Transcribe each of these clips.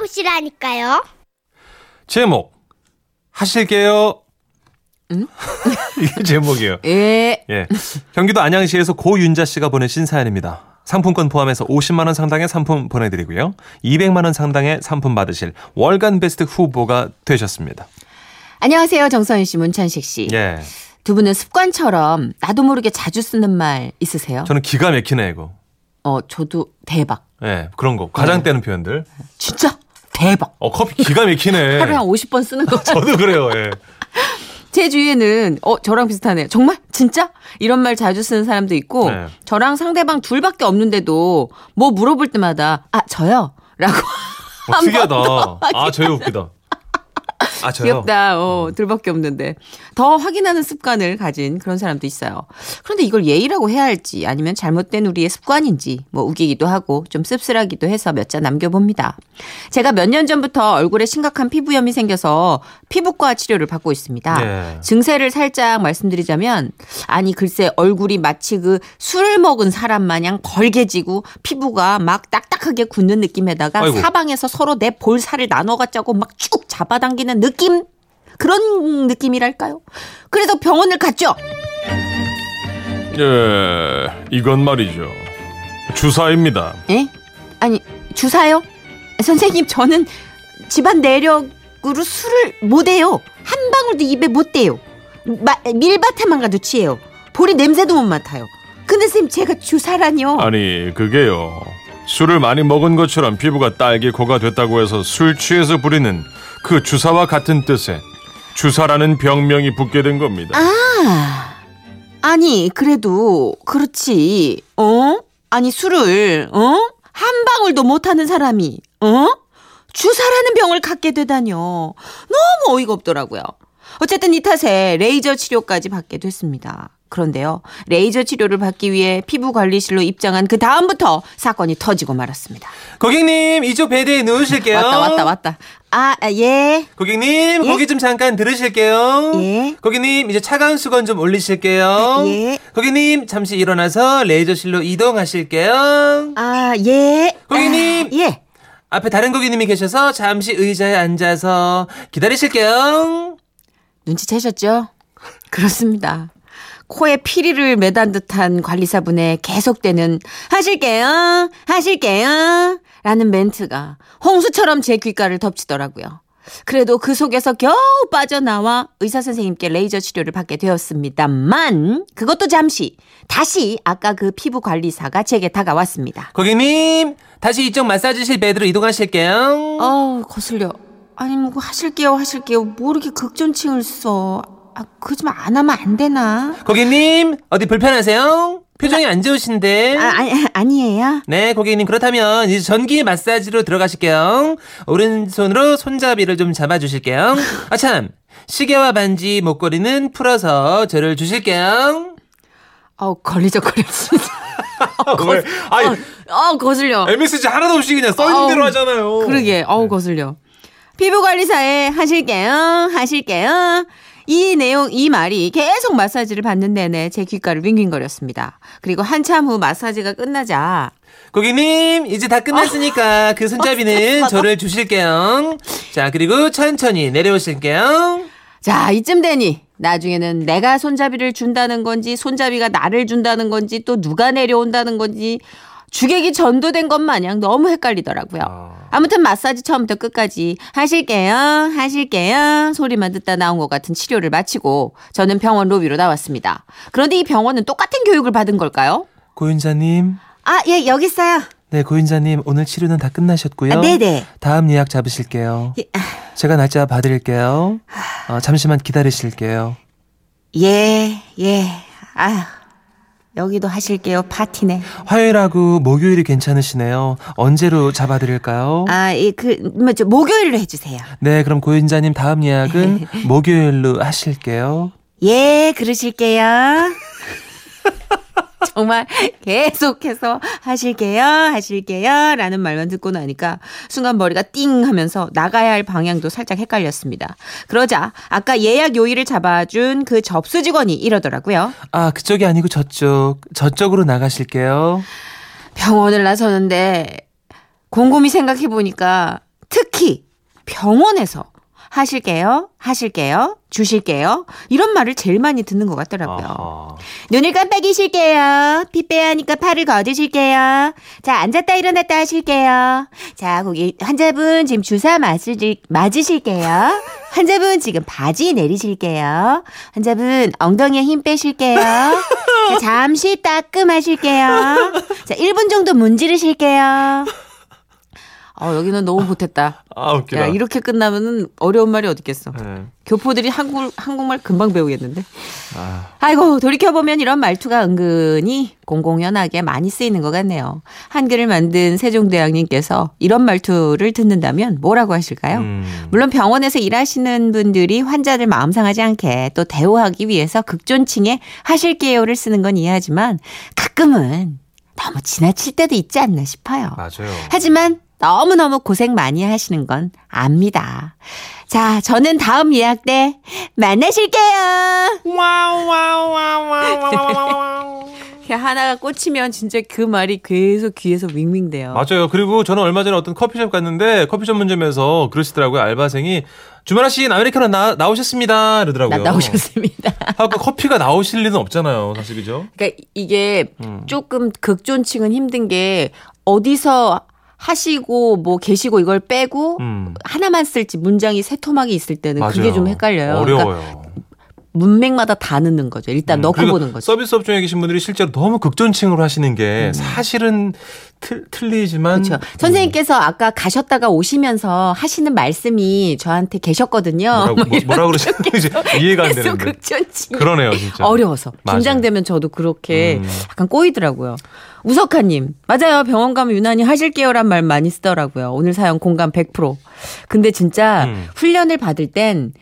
알아보시라니까요. 제목 하실게요. 이게 제목이에요. 예. 예. 경기도 안양시에서 고윤자 씨가 보내신 사연입니다. 상품권 포함해서 50만 원 상당의 상품 보내드리고요. 200만 원 상당의 상품 받으실 월간 베스트 후보가 되셨습니다. 안녕하세요. 정선희 씨, 문찬식 씨. 예. 두 분은 습관처럼 나도 모르게 자주 쓰는 말 있으세요? 저는 기가 막히네 이거. 어, 저도 대박. 예, 그런 거. 과장 네. 떼는 표현들. 진짜 대박. 어, 커피 기가 막히네. 하루에 한 50번 쓰는 거. 저도 그래요. 예. 제 주위에는 어 저랑 비슷하네요. 정말 진짜 이런 말 자주 쓰는 사람도 있고 네. 저랑 상대방 둘밖에 없는데도 뭐 물어볼 때마다 아 저요라고 어, 특이하다. 아, 저요 웃기다. 아, 저요. 귀엽다. 어, 둘밖에 없는데. 더 확인하는 습관을 가진 그런 사람도 있어요. 그런데 이걸 예의라고 해야 할지 아니면 잘못된 우리의 습관인지 뭐 우기기도 하고 좀 씁쓸하기도 해서 몇 자 남겨봅니다. 제가 몇 년 전부터 얼굴에 심각한 피부염이 생겨서 피부과 치료를 받고 있습니다. 네. 증세를 살짝 말씀드리자면 아니 글쎄 얼굴이 마치 그 술을 먹은 사람 마냥 걸개지고 피부가 막 딱딱하게 굳는 느낌에다가 아이고. 사방에서 서로 내 볼살을 나눠가자고 막 쭉 잡아당기는 느낌 그런 느낌이랄까요? 그래서 병원을 갔죠. 예, 이건 말이죠. 주사입니다. 예? 아니 주사요? 선생님 저는 집안 내력으로 술을 못 해요. 한 방울도 입에 못 대요. 마- 밀밭에만 가도 취해요. 볼이 냄새도 못 맡아요. 근데 선생님 제가 주사라뇨. 아니, 그게요. 술을 많이 먹은 것처럼 피부가 딸기 코가 됐다고 해서 술 취해서 부리는 그 주사와 같은 뜻의 주사라는 병명이 붙게 된 겁니다. 아, 아니 그래도 그렇지. 어? 아니 술을 어? 한 방울도 못하는 사람이 어? 주사라는 병을 갖게 되다뇨. 너무 어이가 없더라고요. 어쨌든 이 탓에 레이저 치료까지 받게 됐습니다. 그런데요, 레이저 치료를 받기 위해 피부 관리실로 입장한 그 다음부터 사건이 터지고 말았습니다. 고객님, 이쪽 베드에 누우실게요. 왔다 왔다 왔다. 아, 아, 예. 고객님, 예? 고기 좀 잠깐 들으실게요. 예. 고객님, 이제 차가운 수건 좀 올리실게요. 예. 고객님, 잠시 일어나서 레이저실로 이동하실게요. 아, 예. 고객님. 아, 예. 앞에 다른 고객님이 계셔서 잠시 의자에 앉아서 기다리실게요. 눈치채셨죠? 그렇습니다. 코에 피리를 매단 듯한 관리사분의 계속되는 하실게요, 하실게요 라는 멘트가 홍수처럼 제 귓가를 덮치더라고요. 그래도 그 속에서 겨우 빠져나와 의사 선생님께 레이저 치료를 받게 되었습니다만 그것도 잠시 다시 아까 그 피부 관리사가 제게 다가왔습니다. 고객님, 다시 이쪽 마사지실 베드로 이동하실게요. 어 거슬려. 아니 뭐 하실게요 하실게요. 뭐 이렇게 극존칭을 써. 아 그거 좀안 하면 안 되나? 고객님, 어디 불편하세요? 표정이 안 좋으신데. 아, 아니, 아니에요. 네, 고객님 그렇다면 이제 전기 마사지로 들어가실게요. 오른손으로 손잡이를 좀 잡아주실게요. 아 참, 시계와 반지, 목걸이는 풀어서 저를 주실게요. 어우, 걸리적거려, 진짜. 왜? 아니, 어, 어, 거슬려. MSG 하나도 없이 그냥 써 있는 아우, 대로 하잖아요. 그러게, 어우, 거슬려. 피부관리사에 하실게요, 하실게요. 이 내용, 이 말이 계속 마사지를 받는 내내 제 귓가를 윙윙거렸습니다. 그리고 한참 후 마사지가 끝나자, 고객님, 이제 다 끝났으니까 그 손잡이는 저를 주실게요. 자, 그리고 천천히 내려오실게요. 자, 이쯤 되니 나중에는 내가 손잡이를 준다는 건지 손잡이가 나를 준다는 건지 또 누가 내려온다는 건지 주객이 전도된 것 마냥 너무 헷갈리더라고요. 아무튼 마사지 처음부터 끝까지 하실게요, 하실게요 소리만 듣다 나온 것 같은 치료를 마치고 저는 병원 로비로 나왔습니다. 그런데 이 병원은 똑같은 교육을 받은 걸까요? 고윤자님. 아, 예, 여기 있어요. 네, 고윤자님. 오늘 치료는 다 끝나셨고요. 아, 네네. 다음 예약 잡으실게요. 예, 아, 제가 날짜 봐드릴게요. 어, 잠시만 기다리실게요. 예, 예. 아휴, 여기도 하실게요. 파티네. 화요일하고 목요일이 괜찮으시네요. 언제로 잡아드릴까요? 아, 이, 그, 뭐, 저, 목요일로 해주세요. 네, 그럼 고윤자님 다음 예약은 목요일로 하실게요. 예, 그러실게요. 정말 계속해서 하실게요, 하실게요 라는 말만 듣고 나니까 순간 머리가 띵 하면서 나가야 할 방향도 살짝 헷갈렸습니다. 그러자 아까 예약 요일을 잡아준 그 접수 직원이 이러더라고요. 아, 그쪽이 아니고 저쪽. 저쪽으로 나가실게요. 병원을 나서는데 곰곰이 생각해 보니까 특히 특히 병원에서 하실게요, 하실게요, 주실게요. 이런 말을 제일 많이 듣는 것 같더라고요. 아하. 눈을 깜빡이실게요. 피 빼야 하니까 팔을 걷으실게요. 자, 앉았다 일어났다 하실게요. 자, 거기 환자분 지금 주사 맞으실, 맞으실게요. 환자분 지금 바지 내리실게요. 환자분 엉덩이에 힘 빼실게요. 자, 잠시 따끔하실게요. 자, 1분 정도 문지르실게요. 어, 여기는 너무 못했다. 아 웃기다. 야, 이렇게 끝나면은 어려운 말이 어딨겠어. 네. 교포들이 한국, 한국말 금방 배우겠는데. 아, 아이고, 돌이켜보면 이런 말투가 은근히 공공연하게 많이 쓰이는 것 같네요. 한글을 만든 세종대왕님께서 이런 말투를 듣는다면 뭐라고 하실까요? 음. 물론 병원에서 일하시는 분들이 환자들 마음 상하지 않게 또 대우하기 위해서 극존칭에 하실게요를 쓰는 건 이해하지만 가끔은 너무 지나칠 때도 있지 않나 싶어요. 맞아요. 하지만 너무너무 고생 많이 하시는 건 압니다. 자, 저는 다음 예약 때 만나실게요. 하나가 꽂히면 진짜 그 말이 계속 귀에서 윙윙대요. 맞아요. 그리고 저는 얼마 전에 어떤 커피숍 갔는데 커피 전문점에서 그러시더라고요. 알바생이 주말아 씨 아메리카노 나, 나오셨습니다. 나, 이러더라고요. 나 오셨습니다. 하고 커피가 나오실 리는 없잖아요. 사실 그죠? 그러니까 이게 음. 조금 극존칭은 힘든 게 어디서 하시고 뭐 계시고 이걸 빼고 음. 하나만 쓸지 문장이 세 토막이 있을 때는 그게 맞아요. 좀 헷갈려요. 어려워요. 그러니까 문맥마다 다 넣는 거죠. 일단 음, 넣고 보는 거죠. 서비스 업종에 계신 분들이 실제로 너무 극존칭으로 하시는 게 사실은 틀, 틀리지만 그렇죠. 선생님께서 아까 가셨다가 오시면서 하시는 말씀이 저한테 계셨거든요. 뭐라고, 뭐 뭐, 뭐라? 이제 이해가 안 되는데. 극존칭. 그러네요, 진짜. 어려워서 맞아요. 긴장되면 저도 그렇게 음. 약간 꼬이더라고요. 우석하님 맞아요. 병원 가면 유난히 하실게요란 말 많이 쓰더라고요. 오늘 사연 공감 100%. 근데 진짜 음. 훈련을 받을 땐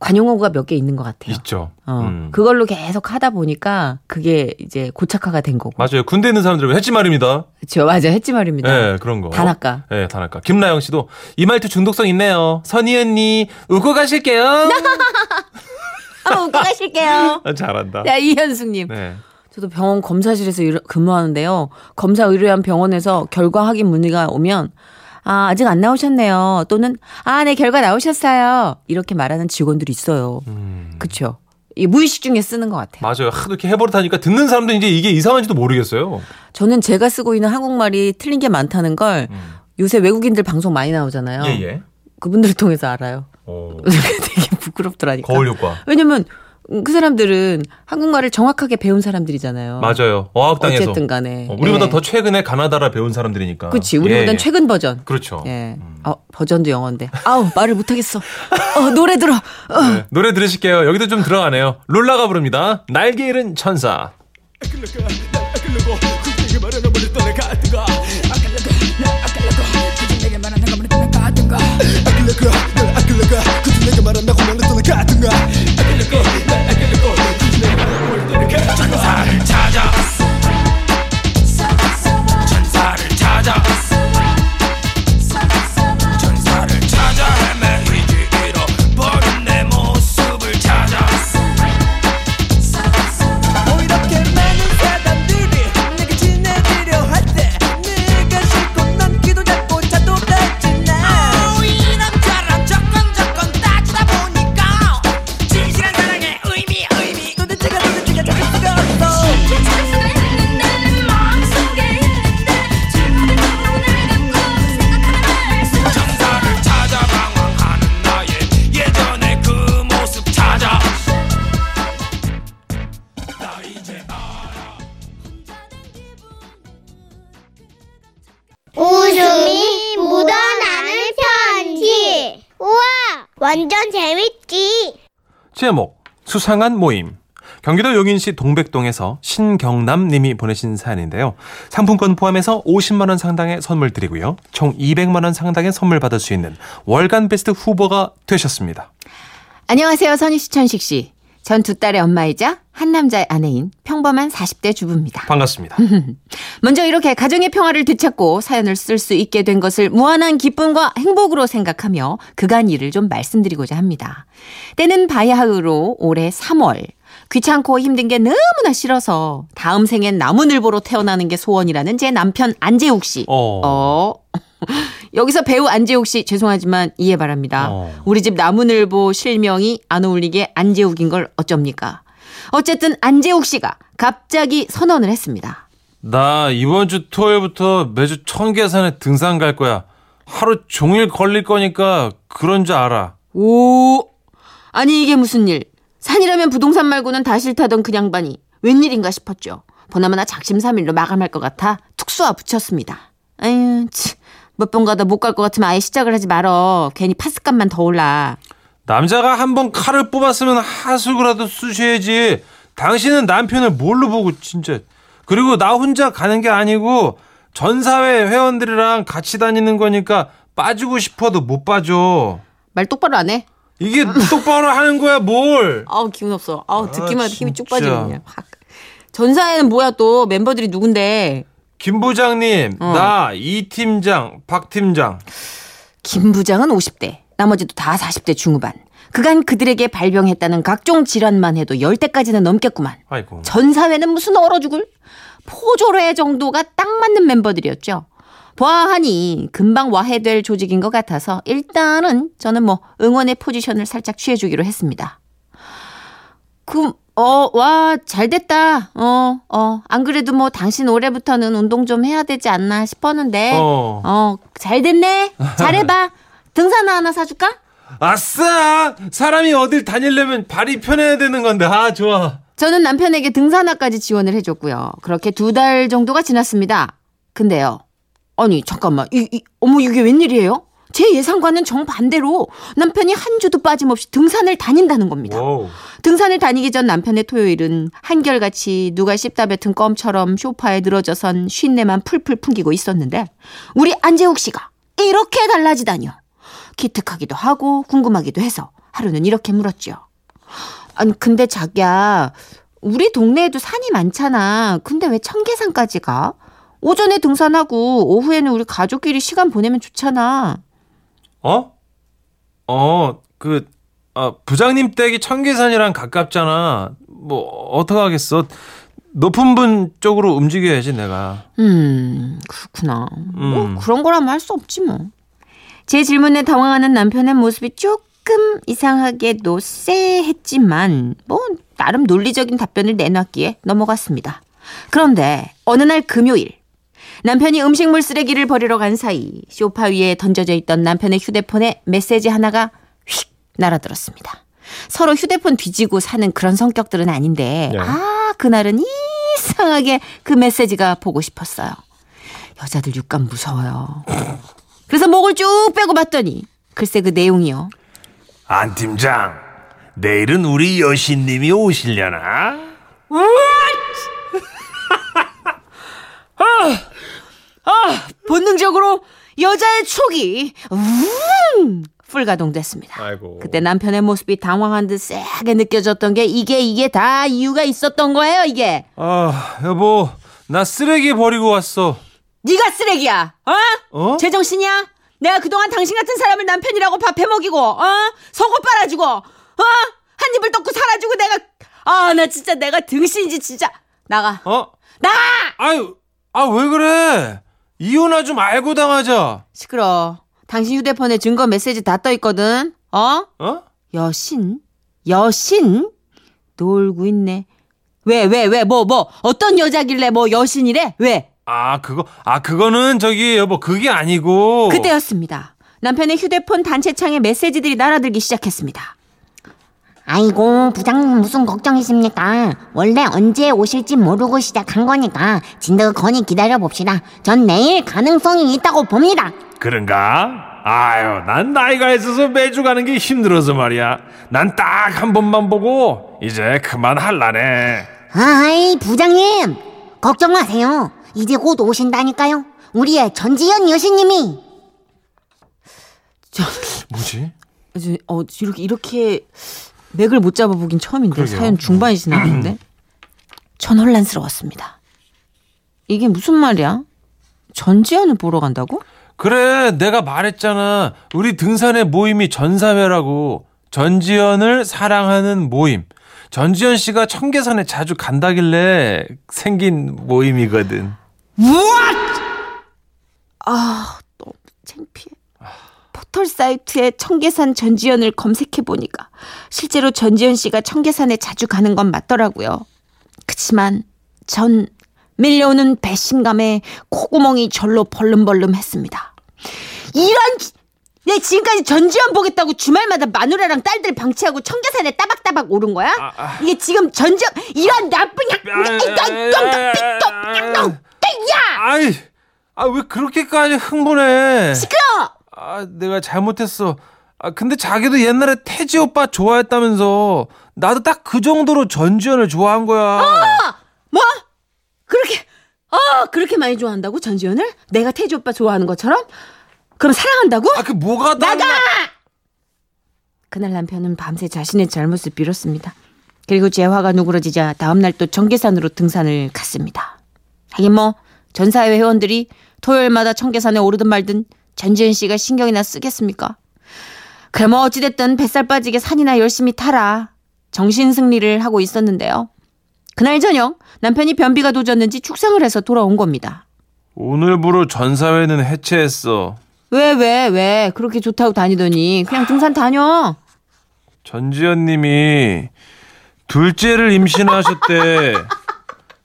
관용어가 몇 개 있는 것 같아요. 있죠. 어, 음. 그걸로 계속 하다 보니까 그게 이제 고착화가 된 거고. 맞아요. 군대 있는 사람들 했지 말입니다. 그렇죠. 맞아요. 했지 말입니다. 예, 그런 거. 단아까. 예, 단아까. 김나영 씨도 이 말투 중독성 있네요. 선희 언니 웃고 가실게요. 아, 웃고 가실게요. 아, 잘한다. 자, 이현숙님. 네. 저도 병원 검사실에서 일- 근무하는데요. 검사 의뢰한 병원에서 결과 확인 문의가 오면 아, 아직 안 나오셨네요. 또는 아, 네, 결과 나오셨어요. 이렇게 말하는 직원들이 있어요. 음, 그쵸? 이 무의식 중에 쓰는 것 같아요. 맞아요. 하도 이렇게 해버릇하니까 듣는 사람도 이제 이게 이상한지도 모르겠어요. 저는 제가 쓰고 있는 한국말이 틀린 게 많다는 걸 음. 요새 외국인들 방송 많이 나오잖아요. 예, 예. 그분들 통해서 알아요. 어, 되게 부끄럽더라니까. 거울 효과. 왜냐면 그 사람들은 한국말을 정확하게 배운 사람들이잖아요. 맞아요. 어학당에서. 어쨌든 간에. 어, 우리보다 예. 더 최근에 가나다라 배운 사람들이니까. 그치. 우리보단 예, 예. 최근 버전. 그렇죠. 예. 어, 버전도 영어인데. 아우, 말을 못하겠어. 어, 노래 들어. 어. 네, 노래 들으실게요. 여기도 좀 들어가네요. 룰라가 부릅니다. 날개 잃은 천사. 천사를 제목 수상한 모임 경기도 용인시 동백동에서 신경남 님이 보내신 사연인데요. 상품권 포함해서 50만 원 상당의 선물 드리고요. 총 200만 원 상당의 선물 받을 수 있는 월간 베스트 후보가 되셨습니다. 안녕하세요, 선희 씨, 천식 씨. 전 두 딸의 엄마이자 한 남자의 아내인 평범한 40대 주부입니다. 반갑습니다. 먼저 이렇게 가정의 평화를 되찾고 사연을 쓸 수 있게 된 것을 무한한 기쁨과 행복으로 생각하며 그간 일을 좀 말씀드리고자 합니다. 때는 바야흐로 올해 3월. 귀찮고 힘든 게 너무나 싫어서 다음 생엔 나무늘보로 태어나는 게 소원이라는 제 남편 안재욱 씨. 어. 어. 여기서 배우 안재욱 씨 죄송하지만 이해 바랍니다. 어. 우리 집 나무늘보 실명이 안 어울리게 안재욱인 걸 어쩝니까? 어쨌든 안재욱 씨가 갑자기 선언을 했습니다. 나 이번 주 토요일부터 매주 청계산에 등산 갈 거야. 하루 종일 걸릴 거니까 그런 줄 알아. 오, 아니 이게 무슨 일? 산이라면 부동산 말고는 다 싫다던 그 양반이 웬일인가 싶었죠. 보나마나 작심삼일로 마감할 것 같아 툭수와 붙였습니다. 아유, 몇 번 가다 못 갈 것 같으면 아예 시작을 하지 말어. 괜히 파스값만 더 올라. 남자가 한 번 칼을 뽑았으면 하수구라도 쑤셔야지. 당신은 남편을 뭘로 보고 진짜. 그리고 나 혼자 가는 게 아니고 전 사회 회원들이랑 같이 다니는 거니까 빠지고 싶어도 못 빠져. 말 똑바로 안 해? 이게 똑바로 하는 거야 뭘? 아우 기운 없어. 아우 듣기만 해도 힘이 쭉. 빠지네 그냥. 확. 전사에는 뭐야 또 멤버들이 누군데? 김 부장님, 어. 나이 팀장, 박 팀장. 김 부장은 50대, 나머지도 다 40대 중후반. 그간 그들에게 발병했다는 각종 질환만 해도 10대까지는 넘겠구만. 아이고. 전 사회는 무슨 얼어 죽을? 포조례 정도가 딱 맞는 멤버들이었죠. 보아하니 금방 와해될 조직인 것 같아서 일단은 저는 뭐 응원의 포지션을 살짝 취해주기로 했습니다. 그, 어, 와, 잘 됐다. 어, 어. 안 그래도 뭐 당신 올해부터는 운동 좀 해야 되지 않나 싶었는데. 어. 어, 잘 됐네. 잘해봐. 등산 하나 사줄까? 아싸! 사람이 어딜 다니려면 발이 편해야 되는 건데. 아, 좋아. 저는 남편에게 등산화까지 지원을 해줬고요. 그렇게 두 달 정도가 지났습니다. 근데요. 아니, 잠깐만. 이, 이, 어머, 이게 웬일이에요? 제 예상과는 정반대로 남편이 한 주도 빠짐없이 등산을 다닌다는 겁니다. wow. 등산을 다니기 전 남편의 토요일은 한결같이 누가 씹다 뱉은 껌처럼 소파에 늘어져선 쉰내만 풀풀 풍기고 있었는데 우리 안재욱 씨가 이렇게 달라지다니요. 기특하기도 하고 궁금하기도 해서 하루는 이렇게 물었죠. 아니 근데 자기야 우리 동네에도 산이 많잖아. 근데 왜 청계산까지 가? 오전에 등산하고 오후에는 우리 가족끼리 시간 보내면 좋잖아. 어? 어, 그, 아, 부장님 댁이 청계산이랑 가깝잖아. 뭐, 어떡하겠어. 높은 분 쪽으로 움직여야지, 내가. 음, 그렇구나. 뭐 음. 그런 거라면 할 수 없지 뭐. 제 질문에 당황하는 남편의 모습이 조금 이상하게도 쎄했지만 뭐 나름 논리적인 답변을 내놨기에 넘어갔습니다. 그런데 어느 날 금요일 남편이 음식물 쓰레기를 버리러 간 사이 소파 위에 던져져 있던 남편의 휴대폰에 메시지 하나가 휙 날아들었습니다. 서로 휴대폰 뒤지고 사는 그런 성격들은 아닌데 네. 아 그날은 이상하게 그 메시지가 보고 싶었어요. 여자들 육감 무서워요. 그래서 목을 쭉 빼고 봤더니 글쎄 그 내용이요. 안 팀장, 내일은 우리 여신님이 오시려나? 본능적으로 여자의 촉이 웅 풀가동됐습니다. 아이고. 그때 남편의 모습이 당황한 듯 쎄하게 느껴졌던 게 이게 이게 다 이유가 있었던 거예요. 이게 아, 여보, 나 쓰레기 버리고 왔어. 네가 쓰레기야. 어? 어? 제정신이야? 내가 그동안 당신 같은 사람을 남편이라고 밥 해 먹이고 어? 속옷 빨아주고 어? 한 입을 덮고 살아주고 내가 아 나 진짜 내가 등신이지 진짜 나가 어? 나가 아유, 아, 왜 그래? 이혼하 좀 알고 당하자. 시끄러. 당신 휴대폰에 증거 메시지 다 떠 있거든. 어? 어? 여신? 여신? 놀고 있네. 왜, 왜, 왜, 뭐, 뭐, 어떤 여자길래 뭐 여신이래? 왜? 아, 그거, 아, 그거는 저기, 여보, 그게 아니고. 그때였습니다. 남편의 휴대폰 단체창에 메시지들이 날아들기 시작했습니다. 아이고 부장님 무슨 걱정이십니까? 원래 언제 오실지 모르고 시작한 거니까 진득거니 기다려 봅시다. 전 내일 가능성이 있다고 봅니다. 그런가? 아유, 난 나이가 있어서 매주 가는 게 힘들어서 말이야. 난 딱 한 번만 보고, 이제 그만 할라네. 아이 부장님 걱정 마세요. 이제 곧 오신다니까요. 우리의 전지현 여신님이 뭐지? 이제, 어, 이렇게, 이렇게 맥을 못 잡아보긴 처음인데, 그러게요. 사연 중반이 지나갔는데. 전 혼란스러웠습니다. 이게 무슨 말이야? 전지현을 보러 간다고? 그래, 내가 말했잖아. 우리 등산의 모임이 전사회라고. 전지현을 사랑하는 모임. 전지현 씨가 청계산에 자주 간다길래 생긴 모임이거든. 아, 너, 창피해. 포털 사이트에 청계산 전지현을 검색해 보니까 실제로 전지현 씨가 청계산에 자주 가는 건 맞더라고요. 그치만 전 밀려오는 배신감에 콧구멍이 절로 벌름벌름 했습니다. 이런 내 지금까지 전지현 보겠다고 주말마다 마누라랑 딸들 방치하고 청계산에 따박따박 오른 거야? 이게 지금 전지현 이런 나쁜 야 아이, 아왜 그렇게까지 흥분해? 시끄러! 아, 내가 잘못했어. 아, 근데 자기도 옛날에 태지 오빠 좋아했다면서 나도 딱 그 정도로 전지현을 좋아한 거야. 뭐? 그렇게 어 그렇게 많이 좋아한다고 전지현을? 내가 태지 오빠 좋아하는 것처럼? 그럼 사랑한다고? 아, 그 뭐가 나가! 달라? 그날 남편은 밤새 자신의 잘못을 빌었습니다. 그리고 제 화가 누그러지자 다음날 또 청계산으로 등산을 갔습니다. 하긴 뭐 전사회 회원들이 토요일마다 청계산에 오르든 말든 전지현 씨가 신경이나 쓰겠습니까? 그래 뭐 어찌됐든 뱃살 빠지게 산이나 열심히 타라. 정신 승리를 하고 있었는데요. 그날 저녁 남편이 변비가 도졌는지 축상을 해서 돌아온 겁니다. 오늘부로 전 사회는 해체했어. 왜, 왜, 왜? 그렇게 좋다고 다니더니 그냥 등산 다녀. 전지현 님이 둘째를 임신하셨대.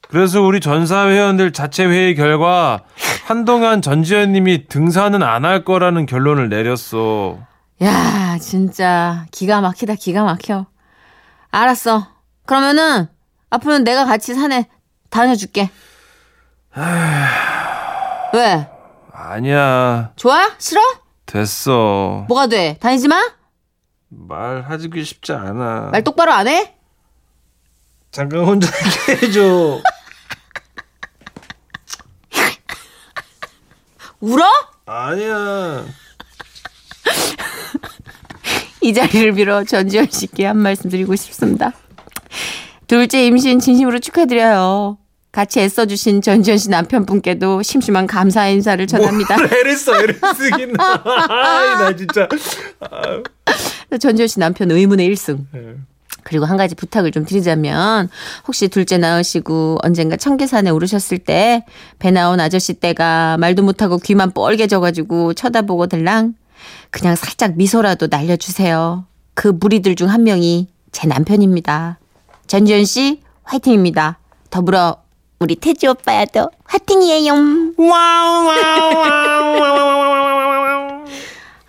그래서 우리 전사회 회원들 자체 회의 결과 한동안 전지현 님이 등산은 안 할 거라는 결론을 내렸어. 야, 진짜 기가 막히다, 기가 막혀. 알았어. 그러면은 앞으로는 내가 같이 산에 다녀줄게. 왜? 아니야. 좋아? 싫어? 됐어. 뭐가 돼? 다니지 마? 말하기 쉽지 않아. 말 똑바로 안 해? 잠깐 혼자 해줘. 울어? 아니야. 이 자리를 빌어 전지현 씨께 한 말씀 드리고 싶습니다. 둘째 임신 진심으로 축하드려요. 같이 애써주신 전지현 씨 남편분께도 심심한 감사 인사를 전합니다. 애를 써, 애를 쓰긴. 아이, 나 진짜. 전지현 씨 남편 의문의 1승. 네. 그리고 한 가지 부탁을 좀 드리자면 혹시 둘째 낳으시고 언젠가 청계산에 오르셨을 때 배 나온 아저씨 떼가 말도 못하고 귀만 뻘개져가지고 쳐다보고 들랑 그냥 살짝 미소라도 날려주세요. 그 무리들 중 한 명이 제 남편입니다. 전지현 씨 화이팅입니다. 더불어 우리 태지 오빠야도 화이팅이에요.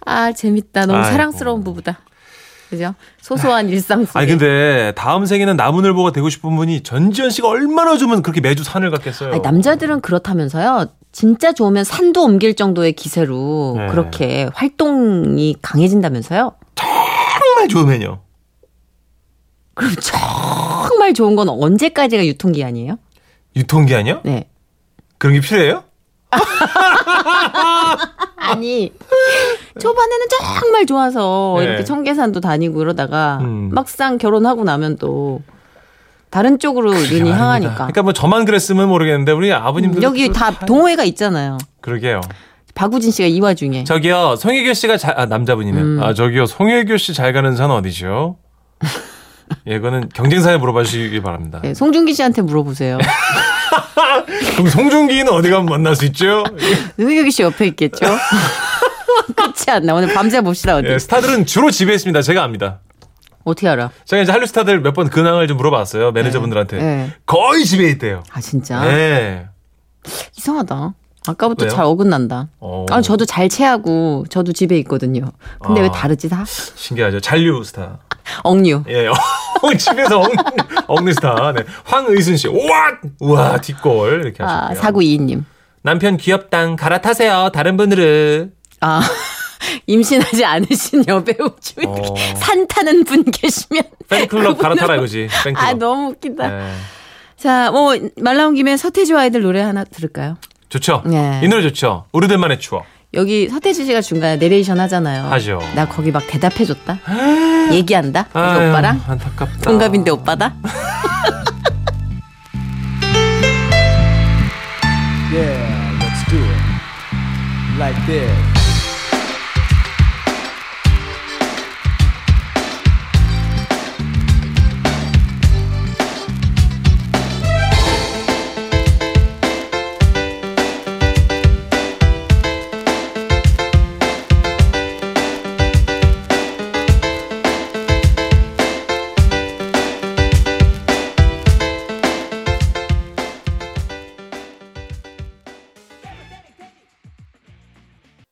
아 재밌다. 너무 아이고. 사랑스러운 부부다. 그죠? 소소한 일상 속에. 아니, 근데 다음 생에는 나무늘보가 되고 싶은 분이 전지현 씨가 얼마나 주면 그렇게 매주 산을 갔겠어요. 아니, 남자들은 그렇다면서요. 진짜 좋으면 산도 옮길 정도의 기세로 네. 그렇게 활동이 강해진다면서요. 정말 좋으면요. 그럼 정말 좋은 건 언제까지가 유통기한이에요? 유통기한이요? 네. 그런 게 필요해요? 아니 초반에는 정말 좋아서 네. 이렇게 청계산도 다니고 이러다가 음. 막상 결혼하고 나면 또 다른 쪽으로 눈이 향하니까. 그러니까 뭐 저만 그랬으면 모르겠는데 우리 아버님들 여기 다 동호회가 있잖아요. 그러게요. 박우진 씨가 이 와중에 저기요 송혜교 씨가 자, 아, 남자분이네. 음. 아 저기요 송혜교 씨 잘 가는 산 어디죠? 예, 이거는 경쟁사에 물어봐 주시기 바랍니다. 네, 송중기 씨한테 물어보세요. 그럼 송중기는 어디 가면 만날 수 있죠? 의혁이 씨 옆에 있겠죠? 그렇지 않나? 오늘 밤새 봅시다 어디. 예, 스타들은 주로 집에 있습니다. 제가 압니다. 어떻게 알아? 제가 이제 한류 스타들 몇 번 근황을 좀 물어봤어요. 매니저분들한테. 네. 거의 집에 있대요. 아 진짜 네. 이상하다. 아까부터 왜요? 잘 어긋난다. 어, 아 저도 잘 체하고 저도 집에 있거든요. 근데 아. 왜 다르지 다? 신기하죠. 잔류 스타. 억류. 예, 어, 집에서 억, 억느 스타. 네. 황의순 씨. 우와! 우와, 뒷골. 이렇게 아 하셨고요. 사구이이님. 남편 귀엽당 갈아타세요. 다른 분들은. 아 임신하지 않으신 여배우 중에 어. 산 타는 분 계시면 팬클럽 갈아타라 이거지. 팬클럽. 아 너무 웃기다. 네. 자, 뭐 말 나온 김에 서태지와 아이들 노래 하나 들을까요? 좋죠. 네. 이 노래 좋죠. 우리들만의 추억. 여기 서태지 씨가 중간에 내레이션 하잖아요. 하죠. 나 거기 막 대답해줬다. 얘기한다. 우리 아유, 오빠랑 안타깝다. 동갑인데 오빠다. Yeah, let's do it. Like this.